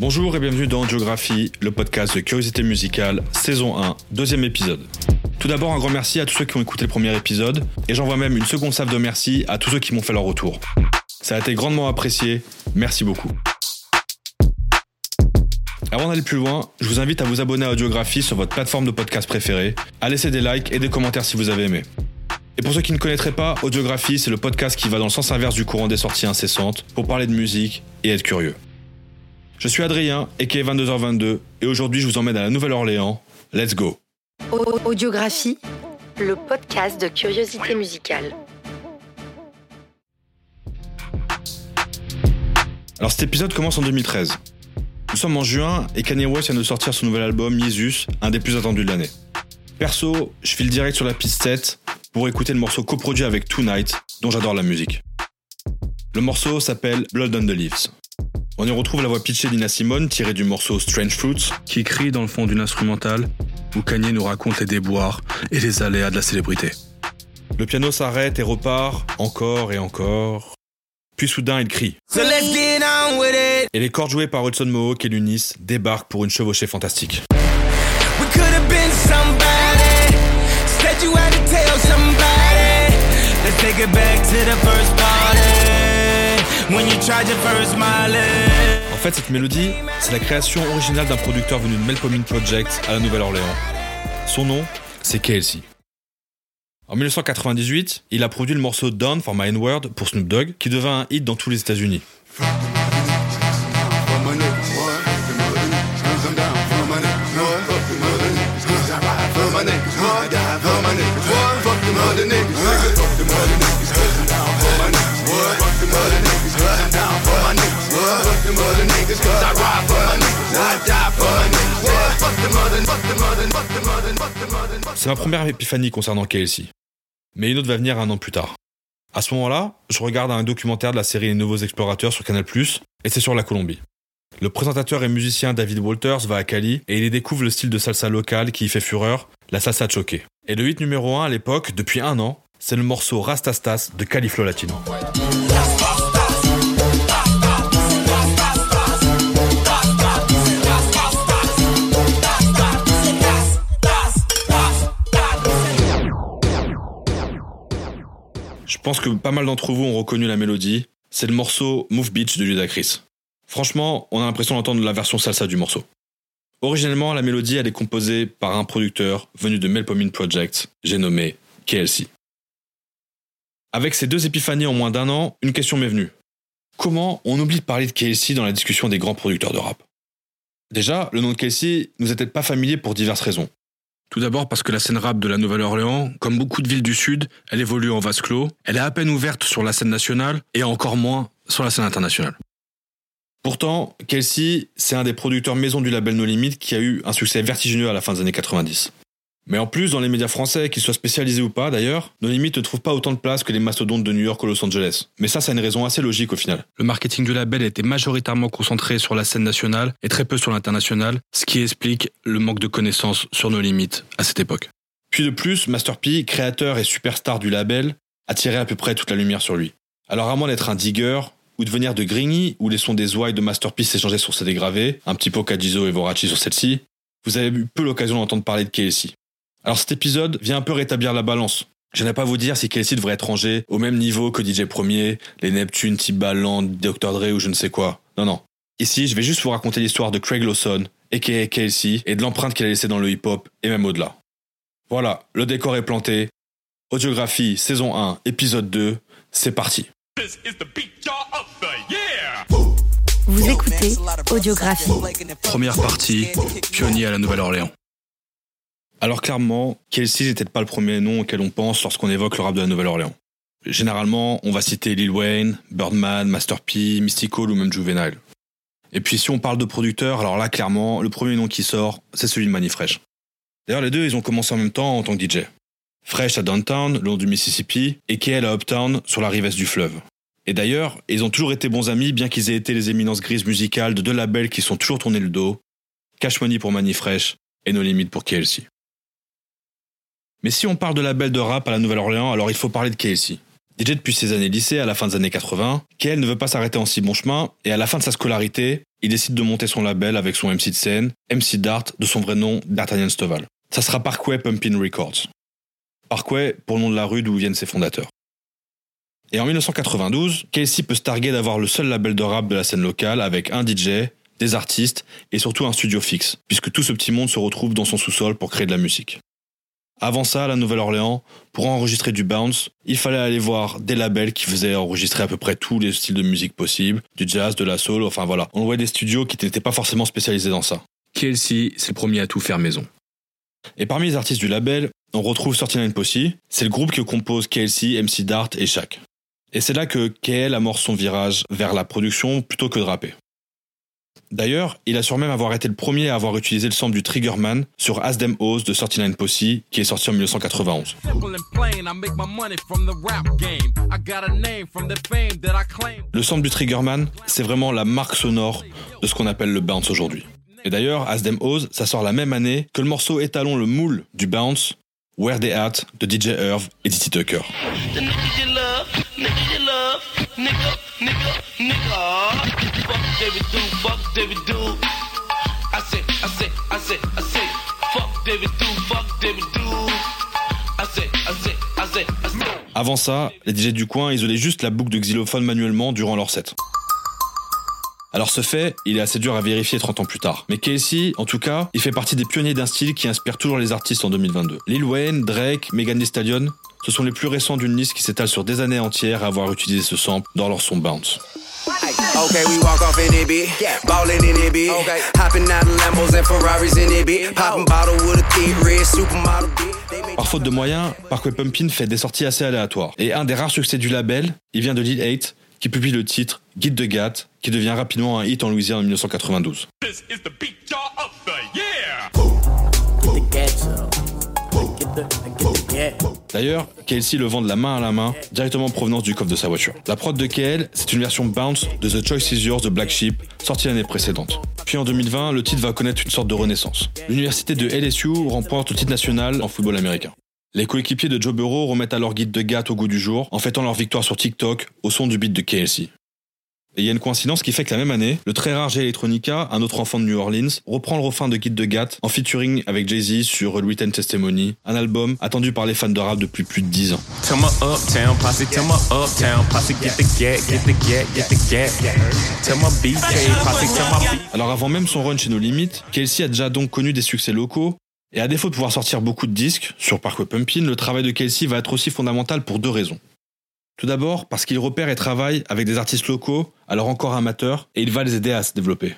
Bonjour et bienvenue dans Geographie, le podcast de curiosité musicale, saison 1, deuxième épisode. Tout d'abord, un grand merci à tous ceux qui ont écouté le premier épisode, et j'envoie même une seconde salve de merci à tous ceux qui m'ont fait leur retour. Ça a été grandement apprécié, merci beaucoup. Avant d'aller plus loin, je vous invite à vous abonner à Audiographie sur votre plateforme de podcast préférée, à laisser des likes et des commentaires si vous avez aimé. Et pour ceux qui ne connaîtraient pas, Audiographie, c'est le podcast qui va dans le sens inverse du courant des sorties incessantes pour parler de musique et être curieux. Je suis Adrien, et qui est 22h22, et aujourd'hui je vous emmène à la Nouvelle-Orléans. Let's go Audiographie, le podcast de curiosité musicale. Alors cet épisode commence en 2013. Nous sommes en juin et Kanye West vient de sortir son nouvel album Jesus, un des plus attendus de l'année. Perso, je file direct sur la piste 7 pour écouter le morceau coproduit avec Tonight, dont j'adore la musique. Le morceau s'appelle Blood on the Leaves. On y retrouve la voix pitchée d'Ina Simone tirée du morceau Strange Fruits, qui crie dans le fond d'une instrumentale où Kanye nous raconte les déboires et les aléas de la célébrité. Le piano s'arrête et repart encore et encore. Puis soudain, il crie. Et les cordes jouées par Hudson Mohawk et Lunis débarquent pour une chevauchée fantastique. En fait, cette mélodie, c'est la création originale d'un producteur venu de Melpomene Project à la Nouvelle-Orléans. Son nom, c'est KLC. En 1998, il a produit le morceau Down for My N-Word pour Snoop Dogg, qui devint un hit dans tous les États-Unis. C'est ma première épiphanie concernant KLC. Mais une autre va venir un an plus tard. À ce moment-là, je regarde un documentaire de la série Les Nouveaux Explorateurs sur Canal+, et c'est sur la Colombie. Le présentateur et musicien David Walters va à Cali et il y découvre le style de salsa local qui y fait fureur, la salsa choquée. Et le hit numéro 1 à l'époque, depuis un an, c'est le morceau Rastastas de Califlo Latino. Pense que pas mal d'entre vous ont reconnu la mélodie. C'est le morceau Move Beach de Ludacris. Franchement, on a l'impression d'entendre la version salsa du morceau. Originellement, la mélodie elle est composée par un producteur venu de Melpomene Project, j'ai nommé KLC. Avec ces deux épiphanies en moins d'un an, une question m'est venue. Comment on oublie de parler de KLC dans la discussion des grands producteurs de rap? Déjà, le nom de KLC nous était pas familier pour diverses raisons? Tout d'abord parce que la scène rap de la Nouvelle-Orléans, comme beaucoup de villes du Sud, elle évolue en vase clos, elle est à peine ouverte sur la scène nationale et encore moins sur la scène internationale. Pourtant, Kelsey, c'est un des producteurs maison du label No Limit qui a eu un succès vertigineux à la fin des années 90. Mais en plus, dans les médias français, qu'ils soient spécialisés ou pas d'ailleurs, No Limit ne trouve pas autant de place que les mastodontes de New York ou Los Angeles. Mais ça, c'est une raison assez logique au final. Le marketing du label était majoritairement concentré sur la scène nationale et très peu sur l'international, ce qui explique le manque de connaissances sur No Limit à cette époque. Puis de plus, Master P, créateur et superstar du label, attirait à peu près toute la lumière sur lui. Alors à moins d'être un digger, ou de venir de Grigny, où les sons des Ouai de Masterpiece s'échangeaient sur ses dégravés, un petit peu Cadizo et Voraci sur celle-ci, vous avez eu peu l'occasion d'entendre parler de KLC. Alors cet épisode vient un peu rétablir la balance. Je n'ai pas vous dire si KLC devrait être rangé au même niveau que DJ Premier, les Neptune, Timbaland, Dr. Dre ou je ne sais quoi. Non, non. Ici, je vais juste vous raconter l'histoire de Craig Lawson, aka KLC, et de l'empreinte qu'il a laissée dans le hip-hop, et même au-delà. Voilà, le décor est planté. Audiographie, saison 1, épisode 2, c'est parti. Vous écoutez Audiographie. Première partie, pionnier à la Nouvelle-Orléans. Alors clairement, Kelsey n'est peut-être pas le premier nom auquel on pense lorsqu'on évoque le rap de la Nouvelle-Orléans. Généralement, on va citer Lil Wayne, Birdman, Master P, Mystical ou même Juvenile. Et puis si on parle de producteurs, alors là clairement, le premier nom qui sort, c'est celui de Manny Fresh. D'ailleurs les deux, ils ont commencé en même temps en tant que DJ. Fresh à Downtown, le long du Mississippi, et KL à Uptown, sur la rive du fleuve. Et d'ailleurs, ils ont toujours été bons amis, bien qu'ils aient été les éminences grises musicales de deux labels qui sont toujours tournés le dos, Cash Money pour Manny Fresh et No Limit pour KLC. Mais si on parle de label de rap à la Nouvelle-Orléans, alors il faut parler de KLC. DJ depuis ses années lycée, à la fin des années 80, KL ne veut pas s'arrêter en si bon chemin, et à la fin de sa scolarité, il décide de monter son label avec son MC de scène, MC Dart, de son vrai nom, D'Artagnan Stoval. Ça sera Parkway Pumpin Records. Parkway pour le nom de la rue d'où viennent ses fondateurs. Et en 1992, Kelsey peut se targuer d'avoir le seul label de rap de la scène locale avec un DJ, des artistes et surtout un studio fixe, puisque tout ce petit monde se retrouve dans son sous-sol pour créer de la musique. Avant ça, à la Nouvelle-Orléans, pour enregistrer du bounce, il fallait aller voir des labels qui faisaient enregistrer à peu près tous les styles de musique possibles, du jazz, de la soul, enfin voilà. On voyait des studios qui n'étaient pas forcément spécialisés dans ça. Kelsey, c'est le premier à tout faire maison. Et parmi les artistes du label, on retrouve 39 Posse, c'est le groupe que compose KLC, MC Dart et Shaq. Et c'est là que KL amorce son virage vers la production plutôt que de rapper. D'ailleurs, il assure même avoir été le premier à avoir utilisé le sample du Triggerman sur As Them O's de 39 Posse, qui est sorti en 1991. Le sample du Triggerman, c'est vraiment la marque sonore de ce qu'on appelle le bounce aujourd'hui. Et d'ailleurs, As Them O's, ça sort la même année que le morceau étalon le moule du bounce, Where They At de DJ Irv et Dizzy Tucker. Avant ça, les DJ du coin isolaient juste la boucle de xylophone manuellement durant leur set. Alors ce fait, il est assez dur à vérifier 30 ans plus tard. Mais Casey, en tout cas, il fait partie des pionniers d'un style qui inspire toujours les artistes en 2022. Lil Wayne, Drake, Megan Thee Stallion, ce sont les plus récents d'une liste qui s'étale sur des années entières à avoir utilisé ce sample dans leur son Bounce. Par faute de moyens, Parkway Pumpkin fait des sorties assez aléatoires. Et un des rares succès du label, il vient de Lil 8, qui publie le titre Guide de Gat, qui devient rapidement un hit en Louisiane en 1992. D'ailleurs, KLC le vend de la main à la main, directement en provenance du coffre de sa voiture. La prod de KL, c'est une version bounce de The Choice Is Yours de Black Sheep, sortie l'année précédente. Puis en 2020, le titre va connaître une sorte de renaissance. L'université de LSU remporte le titre national en football américain. Les coéquipiers de Joe Burrow remettent alors guide de Gat au goût du jour en fêtant leur victoire sur TikTok au son du beat de KLC. Et il y a une coïncidence qui fait que la même année, le très rare G Electronica, un autre enfant de New Orleans, reprend le refrain de Guide de Gat en featuring avec Jay-Z sur Written Testimony, un album attendu par les fans de rap depuis plus de 10 ans. Alors avant même son run chez nos limites, Kelsey a déjà donc connu des succès locaux, et à défaut de pouvoir sortir beaucoup de disques sur Parkway Pumpkin, le travail de Kelsey va être aussi fondamental pour deux raisons. Tout d'abord parce qu'il repère et travaille avec des artistes locaux, alors encore amateurs, et il va les aider à se développer.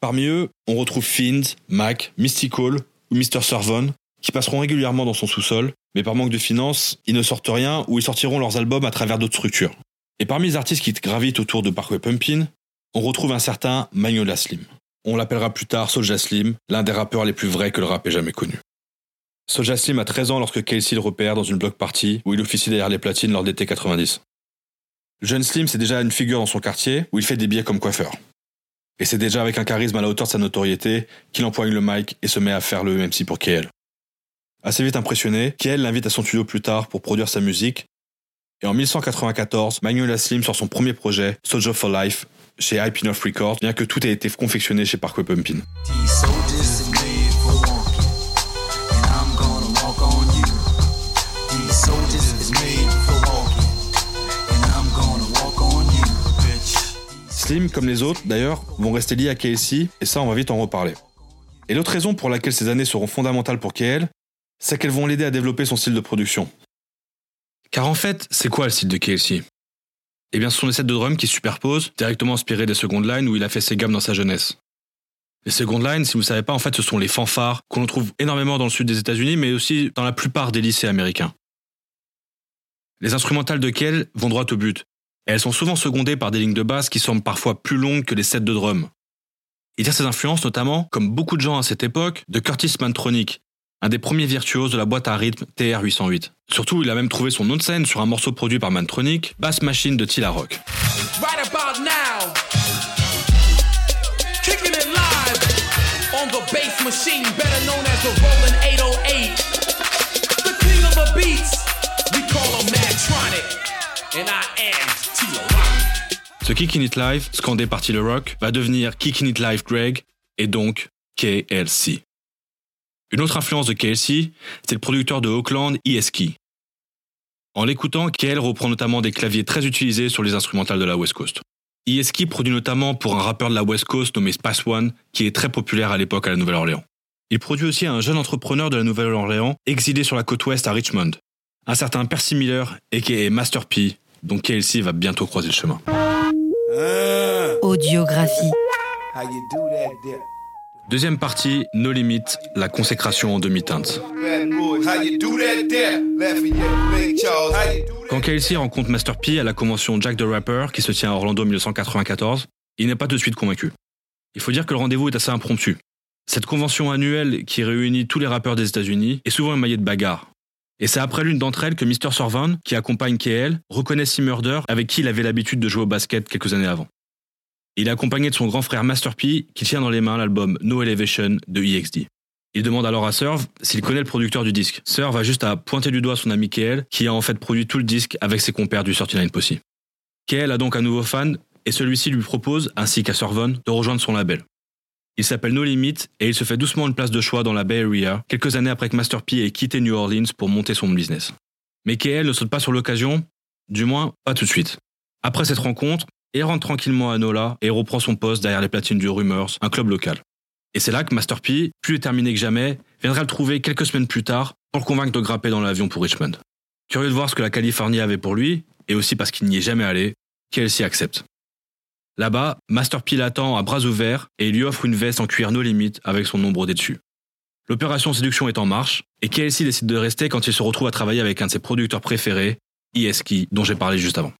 Parmi eux, on retrouve Fiend, Mac, Mystical ou Mr. Servon, qui passeront régulièrement dans son sous-sol, mais par manque de finances, ils ne sortent rien ou ils sortiront leurs albums à travers d'autres structures. Et parmi les artistes qui gravitent autour de Parkway Pumpkin, on retrouve un certain Magnolia Slim. On l'appellera plus tard Soulja Slim, l'un des rappeurs les plus vrais que le rap ait jamais connu. Soja Slim a 13 ans lorsque Kelsey le repère dans une block party où il officie derrière les platines lors d'été 90. Le jeune Slim, c'est déjà une figure dans son quartier où il fait des billets comme coiffeur. Et c'est déjà avec un charisme à la hauteur de sa notoriété qu'il empoigne le mic et se met à faire le MC pour KL. Assez vite impressionné, KL l'invite à son studio plus tard pour produire sa musique. Et en 1194, Manuela Slim sort son premier projet, Soldier for Life, chez Hype Enough Records, bien que tout ait été confectionné chez Parkway Pumpkin. Slim, comme les autres d'ailleurs, vont rester liés à KLC, et ça on va vite en reparler. Et l'autre raison pour laquelle ces années seront fondamentales pour KL, c'est qu'elles vont l'aider à développer son style de production. Car en fait, c'est quoi le style de KLC Eh bien, ce sont des sets de drums qui se superposent, directement inspirés des second lines où il a fait ses gammes dans sa jeunesse. Les second lines, si vous ne savez pas, en fait, ce sont les fanfares qu'on trouve énormément dans le sud des États-Unis, mais aussi dans la plupart des lycées américains. Les instrumentales de KL vont droit au but, elles sont souvent secondées par des lignes de basse qui semblent parfois plus longues que les sets de drum. Il tire ses influences notamment, comme beaucoup de gens à cette époque, de Curtis Mantronic, un des premiers virtuoses de la boîte à rythme TR-808. Surtout, il a même trouvé son nom de scène sur un morceau produit par Mantronic, Bass Machine de Tila Rock. Ce Kickin' It Live, scandé par le Rock, va devenir Kickin' It Live Greg et donc KLC. Une autre influence de KLC, c'est le producteur de Oakland, Eski. En l'écoutant, KL reprend notamment des claviers très utilisés sur les instrumentales de la West Coast. Eski produit notamment pour un rappeur de la West Coast nommé Space One, qui est très populaire à l'époque à la Nouvelle-Orléans. Il produit aussi un jeune entrepreneur de la Nouvelle-Orléans, exilé sur la côte ouest à Richmond, un certain Percy Miller, a.k.a. Master P, dont KLC va bientôt croiser le chemin. Audiographie. Deuxième partie, No Limit, la consécration en demi-teinte. Quand KLC rencontre Master P à la convention Jack the Rapper qui se tient à Orlando 1994, il n'est pas tout de suite convaincu. Il faut dire que le rendez-vous est assez impromptu. Cette convention annuelle qui réunit tous les rappeurs des États-Unis est souvent émaillée de bagarres. Et c'est après l'une d'entre elles que Mr. Sorvan, qui accompagne KL, reconnaît C-Murder avec qui il avait l'habitude de jouer au basket quelques années avant. Il est accompagné de son grand frère Master P, qui tient dans les mains l'album No Elevation de EXD. Il demande alors à Serve s'il connaît le producteur du disque. Serve va juste à pointer du doigt son ami KL, qui a en fait produit tout le disque avec ses compères du 39 Posse. KL a donc un nouveau fan, et celui-ci lui propose, ainsi qu'à Servon, de rejoindre son label. Il s'appelle No Limit et il se fait doucement une place de choix dans la Bay Area, quelques années après que Master P ait quitté New Orleans pour monter son business. Mais KL ne saute pas sur l'occasion, du moins pas tout de suite. Après cette rencontre, il rentre tranquillement à Nola et reprend son poste derrière les platines du Rumors, un club local. Et c'est là que Master P, plus déterminé que jamais, viendra le trouver quelques semaines plus tard pour le convaincre de grimper dans l'avion pour Richmond. Curieux de voir ce que la Californie avait pour lui, et aussi parce qu'il n'y est jamais allé, s'y accepte. Là-bas, Master P l'attend à bras ouverts et lui offre une veste en cuir no limite avec son nombre dessus. L'opération séduction est en marche et KLC décide de rester quand il se retrouve à travailler avec un de ses producteurs préférés, Eski, dont j'ai parlé juste avant.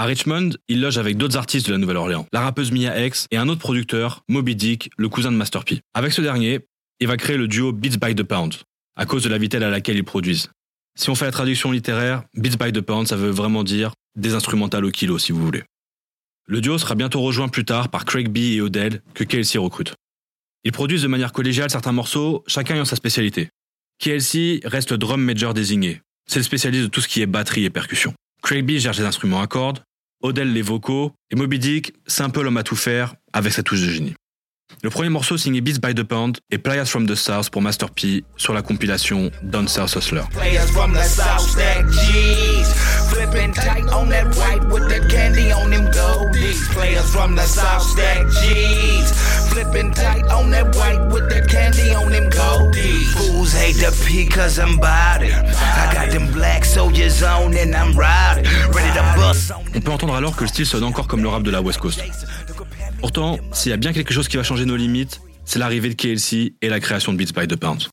À Richmond, il loge avec d'autres artistes de la Nouvelle-Orléans, la rappeuse Mia X et un autre producteur, Moby Dick, le cousin de Master P. Avec ce dernier, il va créer le duo Beats by the Pound, à cause de la vitesse à laquelle ils produisent. Si on fait la traduction littéraire, Beats by the Pound, ça veut vraiment dire des instrumentales au kilo, si vous voulez. Le duo sera bientôt rejoint plus tard par Craig B et Odell, que KLC recrute. Ils produisent de manière collégiale certains morceaux, chacun ayant sa spécialité. KLC reste le drum major désigné. C'est le spécialiste de tout ce qui est batterie et percussion. Craig B gère les instruments à cordes, Odell les vocaux, et Moby Dick, c'est un peu l'homme à tout faire avec sa touche de génie. Le premier morceau signé Beats by the Pound est Players from the South pour Master P sur la compilation Down South Hustler. On peut entendre alors que le style sonne encore comme le rap de la West Coast. Pourtant, s'il y a bien quelque chose qui va changer nos limites, c'est l'arrivée de KLC et la création de Beats by the Pound.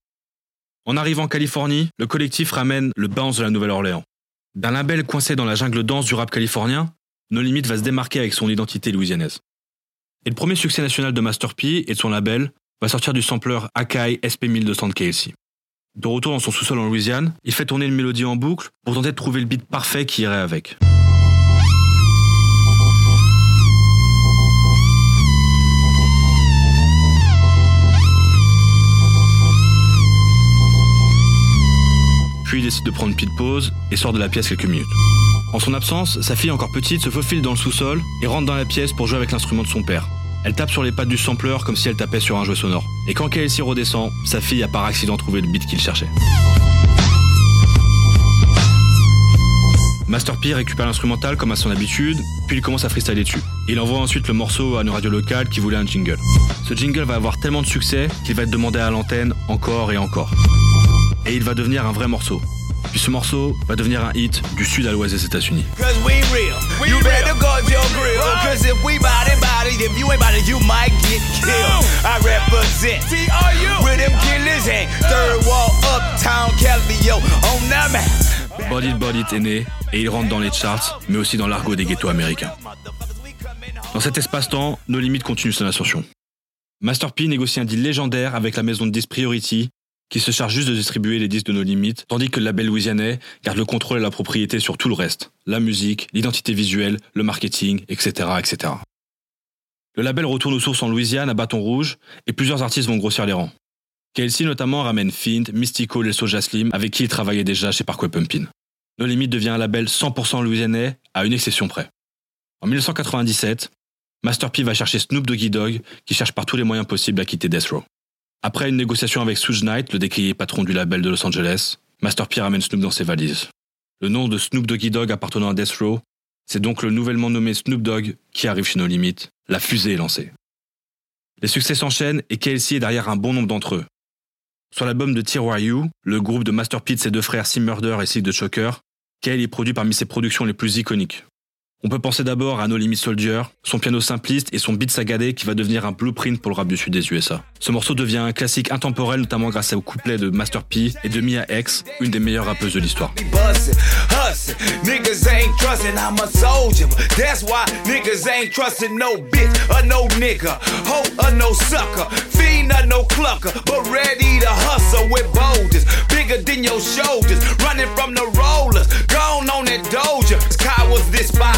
En arrivant en Californie, le collectif ramène le bounce de la Nouvelle-Orléans. D'un label coincé dans la jungle dense du rap californien, No Limit va se démarquer avec son identité louisianaise. Et le premier succès national de Master P et de son label va sortir du sampler Akai SP1200 de KLC. De retour dans son sous-sol en Louisiane, il fait tourner une mélodie en boucle pour tenter de trouver le beat parfait qui irait avec. puis il décide de prendre une petite pause et sort de la pièce quelques minutes. En son absence, sa fille encore petite se faufile dans le sous-sol et rentre dans la pièce pour jouer avec l'instrument de son père. Elle tape sur les pattes du sampleur comme si elle tapait sur un jouet sonore. Et quand Kelsey redescend, sa fille a par accident trouvé le beat qu'il cherchait. Master P récupère l'instrumental comme à son habitude, puis il commence à freestyler dessus. Il envoie ensuite le morceau à une radio locale qui voulait un jingle. Ce jingle va avoir tellement de succès qu'il va être demandé à l'antenne encore et encore et il va devenir un vrai morceau. Puis ce morceau va devenir un hit du sud à l'ouest des États-Unis. Body Body est né. Et il rentre dans les charts, mais aussi dans l'argot des ghettos américains. Dans cet espace-temps, nos limites continuent son ascension. Master P négocie un deal légendaire avec la maison de disques Priority qui se charge juste de distribuer les disques de nos limites, tandis que le label louisianais garde le contrôle et la propriété sur tout le reste, la musique, l'identité visuelle, le marketing, etc., etc. Le label retourne aux sources en Louisiane à Bâton Rouge et plusieurs artistes vont grossir les rangs. Kelsey notamment ramène Fint, Mystico et Soja Slim avec qui il travaillait déjà chez Parkway Pumpin. No Limit devient un label 100% louisianais à une exception près. En 1997, Master P va chercher Snoop Doggy Dogg, qui cherche par tous les moyens possibles à quitter Death Row. Après une négociation avec Suge Knight, le décrié patron du label de Los Angeles, Master P ramène Snoop dans ses valises. Le nom de Snoop Doggy Dogg appartenant à Death Row, c'est donc le nouvellement nommé Snoop Dogg qui arrive chez nos limites. La fusée est lancée. Les succès s'enchaînent et KLC est derrière un bon nombre d'entre eux. Sur l'album de Tear You, le groupe de Master P de ses deux frères Sim Murder et Sick de Choker, KL est produit parmi ses productions les plus iconiques. On peut penser d'abord à No Limit Soldier, son piano simpliste et son beat sagadé qui va devenir un blueprint pour le rap du sud des USA. Ce morceau devient un classique intemporel notamment grâce au couplet de Master P et de Mia X, une des meilleures rappeuses de l'histoire.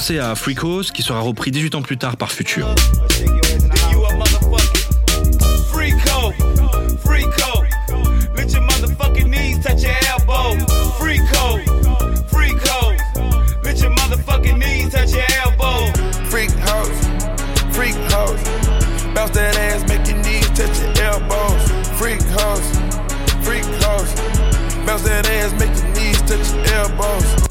penser à Freakos qui sera repris 18 ans plus tard par Future.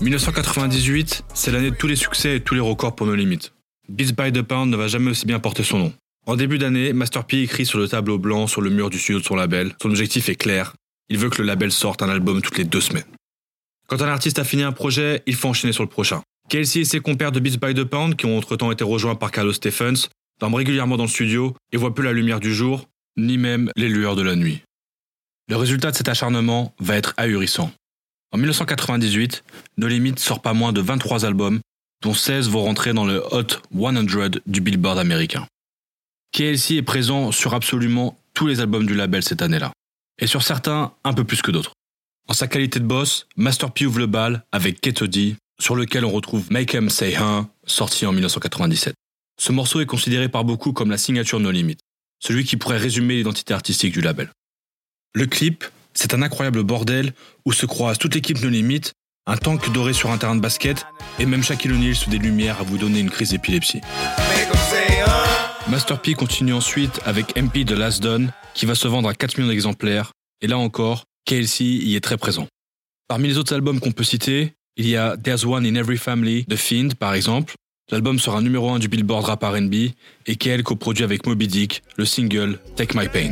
1998, c'est l'année de tous les succès et tous les records pour nos limites. Beats by the Pound ne va jamais aussi bien porter son nom. En début d'année, Master P écrit sur le tableau blanc sur le mur du studio de son label. Son objectif est clair. Il veut que le label sorte un album toutes les deux semaines. Quand un artiste a fini un projet, il faut enchaîner sur le prochain. Kelsey et ses compères de Beats by the Pound, qui ont entre-temps été rejoints par Carlos Stephens, dorment régulièrement dans le studio et voient plus la lumière du jour, ni même les lueurs de la nuit. Le résultat de cet acharnement va être ahurissant. En 1998, No Limit sort pas moins de 23 albums, dont 16 vont rentrer dans le Hot 100 du Billboard américain. KLC est présent sur absolument tous les albums du label cette année-là, et sur certains un peu plus que d'autres. En sa qualité de boss, Master P ouvre le bal avec Keto D, sur lequel on retrouve Make 'em Say Huh, sorti en 1997. Ce morceau est considéré par beaucoup comme la signature No Limit, celui qui pourrait résumer l'identité artistique du label. Le clip, c'est un incroyable bordel où se croisent toute l'équipe No Limit, un tank doré sur un terrain de basket et même Shaquille O'Neal sous des lumières à vous donner une crise d'épilepsie. Master P continue ensuite avec MP de Last Done qui va se vendre à 4 millions d'exemplaires et là encore, KLC y est très présent. Parmi les autres albums qu'on peut citer, il y a There's One in Every Family de Fiend par exemple. L'album sera numéro 1 du Billboard Rap R&B et KL coproduit avec Moby Dick le single Take My Pain.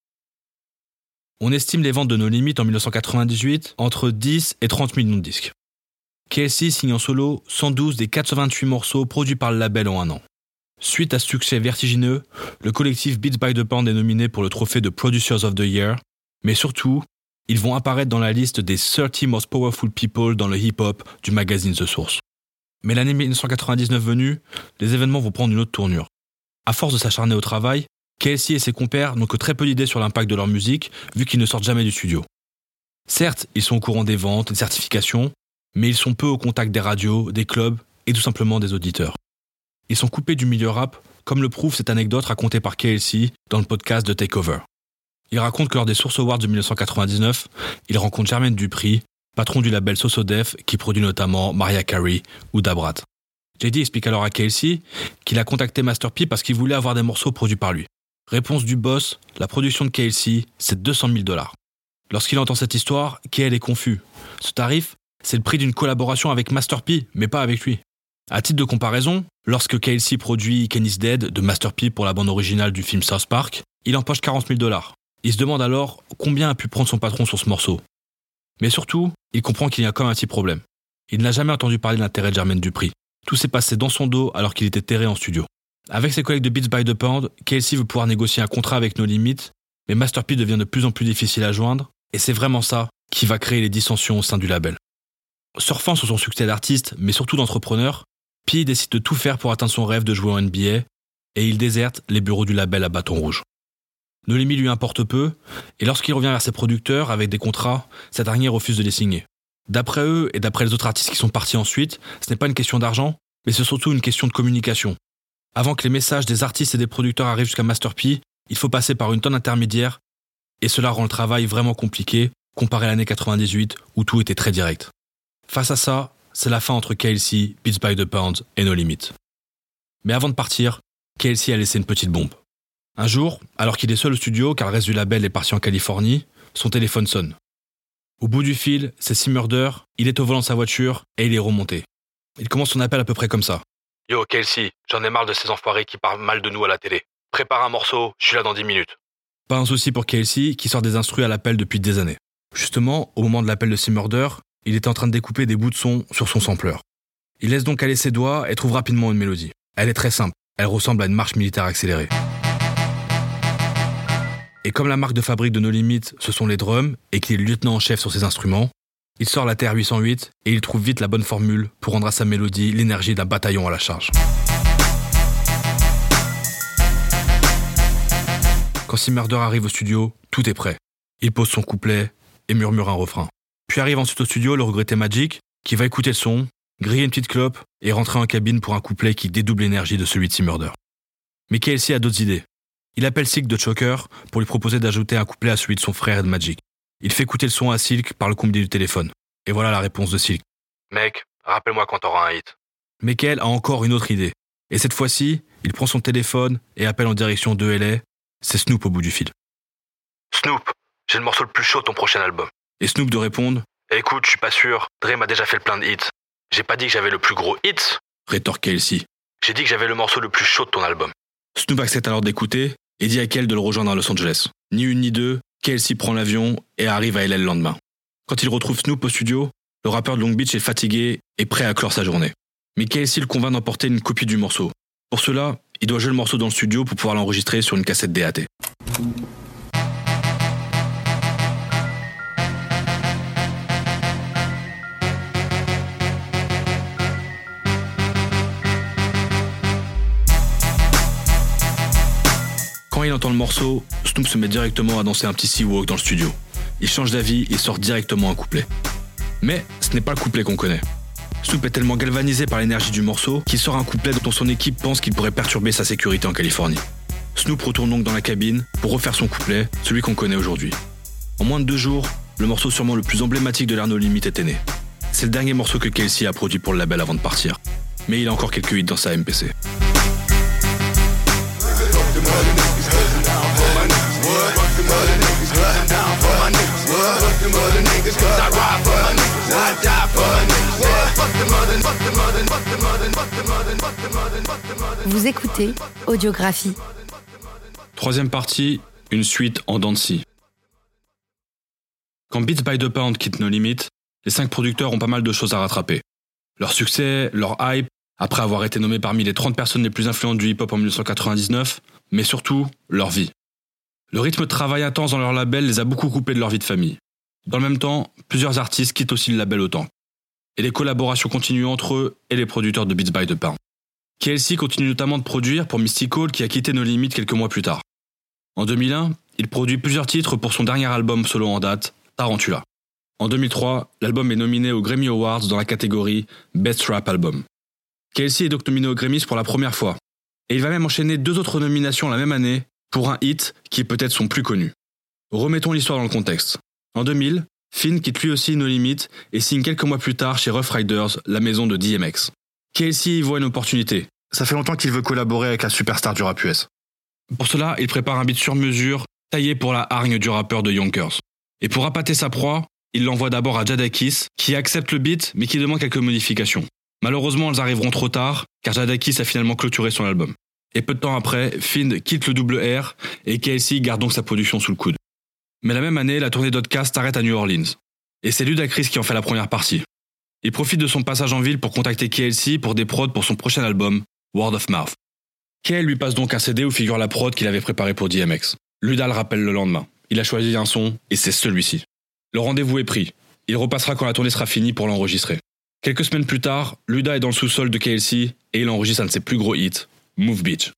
On estime les ventes de nos limites en 1998 entre 10 et 30 millions de disques. KLC signe en solo 112 des 428 morceaux produits par le label en un an. Suite à ce succès vertigineux, le collectif Beats by the Pound est nominé pour le trophée de Producers of the Year, mais surtout, ils vont apparaître dans la liste des 30 Most Powerful People dans le hip-hop du magazine The Source. Mais l'année 1999 venue, les événements vont prendre une autre tournure. À force de s'acharner au travail, KLC et ses compères n'ont que très peu d'idées sur l'impact de leur musique, vu qu'ils ne sortent jamais du studio. Certes, ils sont au courant des ventes, des certifications, mais ils sont peu au contact des radios, des clubs et tout simplement des auditeurs. Ils sont coupés du milieu rap, comme le prouve cette anecdote racontée par KLC dans le podcast de Takeover. Il raconte que lors des Source Awards de 1999, il rencontre Jermaine Dupri, patron du label Sosodef qui produit notamment Maria Carey ou Dabrat. JD explique alors à KLC qu'il a contacté Master P parce qu'il voulait avoir des morceaux produits par lui. Réponse du boss, la production de KLC, c'est 200 000 dollars. Lorsqu'il entend cette histoire, KL est confus. Ce tarif, c'est le prix d'une collaboration avec Master P, mais pas avec lui. À titre de comparaison, lorsque KLC produit Kenny's Dead de Master P pour la bande originale du film South Park, il empoche 40 000 dollars. Il se demande alors combien a pu prendre son patron sur ce morceau. Mais surtout, il comprend qu'il y a quand même un petit problème. Il n'a jamais entendu parler de l'intérêt de Jermaine Dupri. Tout s'est passé dans son dos alors qu'il était terré en studio. Avec ses collègues de Beats by the Pound, KLC veut pouvoir négocier un contrat avec No Limit, mais Master devient de plus en plus difficile à joindre, et c'est vraiment ça qui va créer les dissensions au sein du label. Surfant sur son succès d'artiste, mais surtout d'entrepreneur, P décide de tout faire pour atteindre son rêve de jouer en NBA, et il déserte les bureaux du label à bâton rouge. No Limit lui importe peu, et lorsqu'il revient vers ses producteurs avec des contrats, cet dernier refuse de les signer. D'après eux et d'après les autres artistes qui sont partis ensuite, ce n'est pas une question d'argent, mais c'est surtout une question de communication. Avant que les messages des artistes et des producteurs arrivent jusqu'à Master P, il faut passer par une tonne intermédiaire, et cela rend le travail vraiment compliqué, comparé à l'année 98 où tout était très direct. Face à ça, c'est la fin entre KLC, Beats by the Pound et No Limit. Mais avant de partir, KLC a laissé une petite bombe. Un jour, alors qu'il est seul au studio car le reste du label est parti en Californie, son téléphone sonne. Au bout du fil, c'est Simmurder, il est au volant de sa voiture et il est remonté. Il commence son appel à peu près comme ça. Yo, Kelsey, j'en ai marre de ces enfoirés qui parlent mal de nous à la télé. Prépare un morceau, je suis là dans 10 minutes. Pas un souci pour Kelsey qui sort des instruits à l'appel depuis des années. Justement, au moment de l'appel de Simmurder, il était en train de découper des bouts de son sur son sampler. Il laisse donc aller ses doigts et trouve rapidement une mélodie. Elle est très simple, elle ressemble à une marche militaire accélérée. Et comme la marque de fabrique de No Limit, ce sont les drums, et qu'il est lieutenant en chef sur ses instruments, il sort la TR-808 et il trouve vite la bonne formule pour rendre à sa mélodie l'énergie d'un bataillon à la charge. Quand Simmerder arrive au studio, tout est prêt. Il pose son couplet et murmure un refrain. Puis arrive ensuite au studio le regretté Magic, qui va écouter le son, griller une petite clope et rentrer en cabine pour un couplet qui dédouble l'énergie de celui de Simmerder. Mais KLC a d'autres idées. Il appelle Silk de Choker pour lui proposer d'ajouter un couplet à celui de son frère et Magic. Il fait écouter le son à Silk par le combiné du téléphone. Et voilà la réponse de Silk. Mec, rappelle-moi quand t'auras un hit. Mais Kel a encore une autre idée. Et cette fois-ci, il prend son téléphone et appelle en direction de LA. C'est Snoop au bout du fil. Snoop, j'ai le morceau le plus chaud de ton prochain album. Et Snoop de répondre Écoute, je suis pas sûr. Dre m'a déjà fait le plein de hits. J'ai pas dit que j'avais le plus gros hit. Rétorque Kelsey. J'ai dit que j'avais le morceau le plus chaud de ton album. Snoop accepte alors d'écouter et dit à Kel de le rejoindre à Los Angeles. Ni une ni deux, Kelsey prend l'avion et arrive à LA le lendemain. Quand il retrouve Snoop au studio, le rappeur de Long Beach est fatigué et prêt à clore sa journée. Mais Kelsey le convainc d'emporter une copie du morceau. Pour cela, il doit jouer le morceau dans le studio pour pouvoir l'enregistrer sur une cassette DAT. Quand il entend le morceau, Snoop se met directement à danser un petit sea walk dans le studio. Il change d'avis et sort directement un couplet. Mais ce n'est pas le couplet qu'on connaît. Snoop est tellement galvanisé par l'énergie du morceau qu'il sort un couplet dont son équipe pense qu'il pourrait perturber sa sécurité en Californie. Snoop retourne donc dans la cabine pour refaire son couplet, celui qu'on connaît aujourd'hui. En moins de deux jours, le morceau sûrement le plus emblématique de l'Arno Limit était né. C'est le dernier morceau que Kelsey a produit pour le label avant de partir. Mais il a encore quelques hits dans sa MPC. Vous écoutez Audiographie. Troisième partie, une suite en dents de scie. Quand Beats by the Pound quitte No Limit, les cinq producteurs ont pas mal de choses à rattraper. Leur succès, leur hype, après avoir été nommés parmi les 30 personnes les plus influentes du hip-hop en 1999, mais surtout leur vie. Le rythme de travail intense dans leur label les a beaucoup coupés de leur vie de famille. Dans le même temps, plusieurs artistes quittent aussi le label autant. Et les collaborations continuent entre eux et les producteurs de Beats by the Pound. KLC continue notamment de produire pour Mystical qui a quitté nos limites quelques mois plus tard. En 2001, il produit plusieurs titres pour son dernier album solo en date, Tarantula. En 2003, l'album est nominé aux Grammy Awards dans la catégorie Best Rap Album. KLC est donc nominé aux Grammys pour la première fois. Et il va même enchaîner deux autres nominations la même année pour un hit qui est peut-être son plus connu. Remettons l'histoire dans le contexte. En 2000, Finn quitte lui aussi No Limit et signe quelques mois plus tard chez Rough Riders, la maison de DMX. KLC y voit une opportunité. Ça fait longtemps qu'il veut collaborer avec la superstar du rap US. Pour cela, il prépare un beat sur mesure, taillé pour la hargne du rappeur de Yonkers. Et pour appâter sa proie, il l'envoie d'abord à Jadakis, qui accepte le beat, mais qui demande quelques modifications. Malheureusement, elles arriveront trop tard, car Jadakis a finalement clôturé son album. Et peu de temps après, Finn quitte le double R, et KLC garde donc sa production sous le coude. Mais la même année, la tournée d'Outcast s'arrête à New Orleans. Et c'est Ludacris qui en fait la première partie. Il profite de son passage en ville pour contacter KLC pour des prods pour son prochain album, Word of Mouth. KL lui passe donc un CD où figure la prod qu'il avait préparée pour DMX. Luda le rappelle le lendemain. Il a choisi un son, et c'est celui-ci. Le rendez-vous est pris. Il repassera quand la tournée sera finie pour l'enregistrer. Quelques semaines plus tard, Luda est dans le sous-sol de KLC et il enregistre un de ses plus gros hits, Move Beach.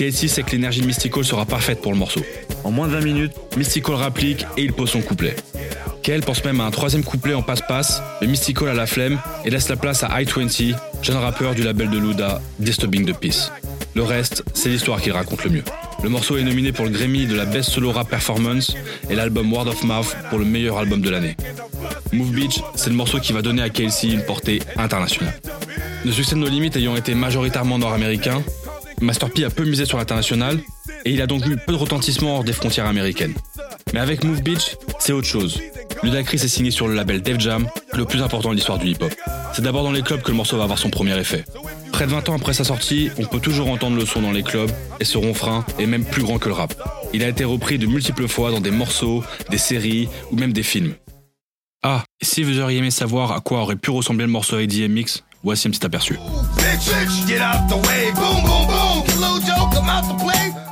KLC sait que l'énergie de Mystical sera parfaite pour le morceau. En moins de 20 minutes, Mystical rapplique et il pose son couplet. KL pense même à un troisième couplet en passe-passe, mais Mystical a la flemme et laisse la place à I-20, jeune rappeur du label de Luda, Disturbing the Peace. Le reste, c'est l'histoire qu'il raconte le mieux. Le morceau est nominé pour le Grammy de la Best Solo Rap Performance et l'album Word of Mouth pour le meilleur album de l'année. Move Beach, c'est le morceau qui va donner à KLC une portée internationale. Le succès de nos limites ayant été majoritairement nord-américain, Master P a peu misé sur l'international et il a donc eu peu de retentissement hors des frontières américaines. Mais avec Move Beach, c'est autre chose. Ludacris est signé sur le label Def Jam, le plus important de l'histoire du hip-hop. C'est d'abord dans les clubs que le morceau va avoir son premier effet. Près de 20 ans après sa sortie, on peut toujours entendre le son dans les clubs, et ce ronfrein est même plus grand que le rap. Il a été repris de multiples fois dans des morceaux, des séries ou même des films. Ah, si vous auriez aimé savoir à quoi aurait pu ressembler le morceau avec DMX, voici un petit aperçu.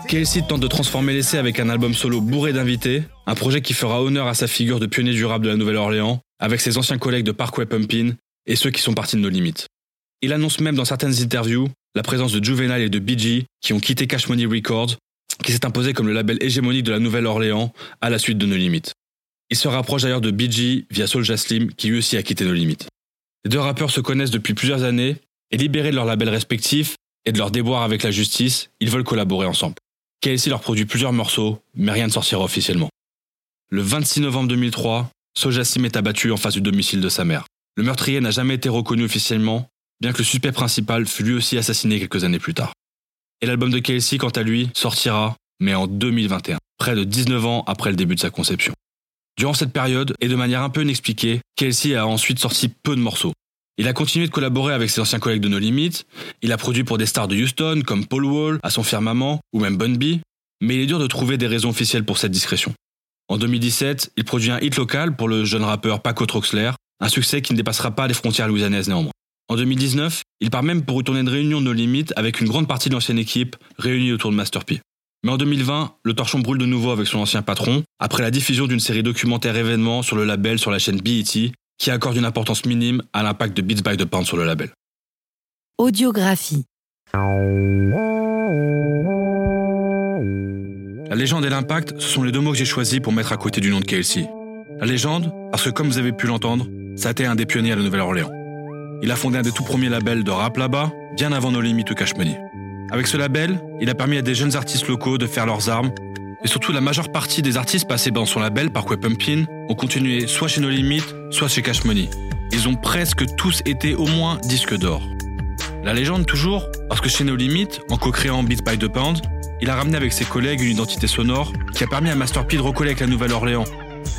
KLC tente de transformer l'essai avec un album solo bourré d'invités, un projet qui fera honneur à sa figure de pionnier durable de la Nouvelle-Orléans, avec ses anciens collègues de Parkway Pumpkin et ceux qui sont partis de nos limites. Il annonce même dans certaines interviews la présence de Juvenile et de BG qui ont quitté Cash Money Records, qui s'est imposé comme le label hégémonique de la Nouvelle-Orléans à la suite de nos limites. Il se rapproche d'ailleurs de BG via Soulja Slim qui lui aussi a quitté nos limites. Les deux rappeurs se connaissent depuis plusieurs années et libérés de leurs labels respectifs et de leurs déboires avec la justice, ils veulent collaborer ensemble. KLC leur produit plusieurs morceaux, mais rien ne sortira officiellement. Le 26 novembre 2003, Soulja Slim est abattu en face du domicile de sa mère. Le meurtrier n'a jamais été reconnu officiellement, bien que le suspect principal fut lui aussi assassiné quelques années plus tard. Et l'album de KLC, quant à lui, sortira, mais en 2021, près de 19 ans après le début de sa conception. Durant cette période, et de manière un peu inexpliquée, KLC a ensuite sorti peu de morceaux. Il a continué de collaborer avec ses anciens collègues de No Limit, il a produit pour des stars de Houston comme Paul Wall, à son firmament, ou même Bun B, mais il est dur de trouver des raisons officielles pour cette discrétion. En 2017, il produit un hit local pour le jeune rappeur Paco Troxler, un succès qui ne dépassera pas les frontières louisianaises néanmoins. En 2019, il part même pour une tournée de réunion No Limit avec une grande partie de l'ancienne équipe réunie autour de Master P. Mais en 2020, le torchon brûle de nouveau avec son ancien patron, après la diffusion d'une série documentaire événement sur le label sur la chaîne BET, qui accorde une importance minime à l'impact de Beats by the Pound sur le label. Audiographie. La légende et l'impact, ce sont les deux mots que j'ai choisis pour mettre à côté du nom de KLC. La légende, parce que comme vous avez pu l'entendre, ça a été un des pionniers à la Nouvelle-Orléans. Il a fondé un des tout premiers labels de rap là-bas, bien avant nos limites au Cash Money. Avec ce label, il a permis à des jeunes artistes locaux de faire leurs armes, et surtout la majeure partie des artistes passés dans son label par Pumpkin ont continué soit chez No Limit, soit chez Cash Money. Ils ont presque tous été au moins disques d'or. La légende toujours, parce que chez No Limit, en co-créant Beats by the Pound, il a ramené avec ses collègues une identité sonore qui a permis à Master P de recoller avec la Nouvelle-Orléans.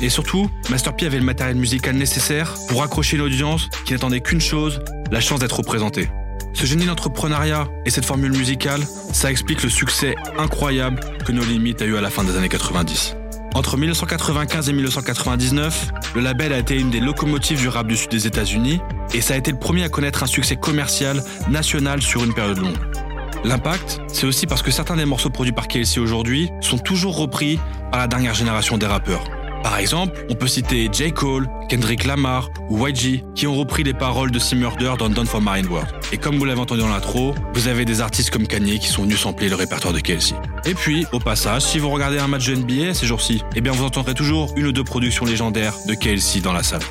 Et surtout, Master P avait le matériel musical nécessaire pour accrocher une audience qui n'attendait qu'une chose, la chance d'être représenté. Ce génie d'entrepreneuriat et cette formule musicale, ça explique le succès incroyable que No Limit a eu à la fin des années 90. Entre 1995 et 1999, le label a été une des locomotives du rap du sud des États-Unis et ça a été le premier à connaître un succès commercial national sur une période longue. L'impact, c'est aussi parce que certains des morceaux produits par KLC aujourd'hui sont toujours repris par la dernière génération des rappeurs. Par exemple, on peut citer J. Cole, Kendrick Lamar ou YG qui ont repris les paroles de Murder dans Down for Marine World. Et comme vous l'avez entendu dans l'intro, vous avez des artistes comme Kanye qui sont venus sampler le répertoire de KLC. Et puis, au passage, si vous regardez un match de NBA ces jours-ci, eh bien vous entendrez toujours une ou deux productions légendaires de KLC dans la salle.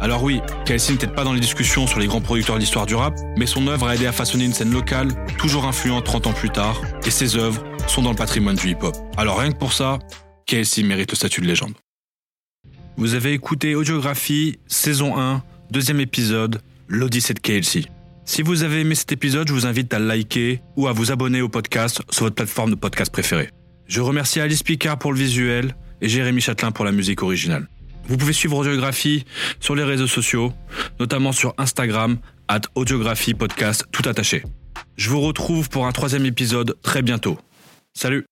Alors oui, KLC n'était pas dans les discussions sur les grands producteurs de l'histoire du rap, mais son œuvre a aidé à façonner une scène locale, toujours influente 30 ans plus tard, et ses œuvres sont dans le patrimoine du hip-hop. Alors rien que pour ça, KLC mérite le statut de légende. Vous avez écouté Audiographie, saison 1, deuxième épisode, l'Odyssée de KLC. Si vous avez aimé cet épisode, je vous invite à liker ou à vous abonner au podcast sur votre plateforme de podcast préférée. Je remercie Alice Picard pour le visuel et Jérémy Châtelain pour la musique originale. Vous pouvez suivre Audiographie sur les réseaux sociaux, notamment sur Instagram, at Audiographie Podcast tout attaché. Je vous retrouve pour un troisième épisode très bientôt. Salut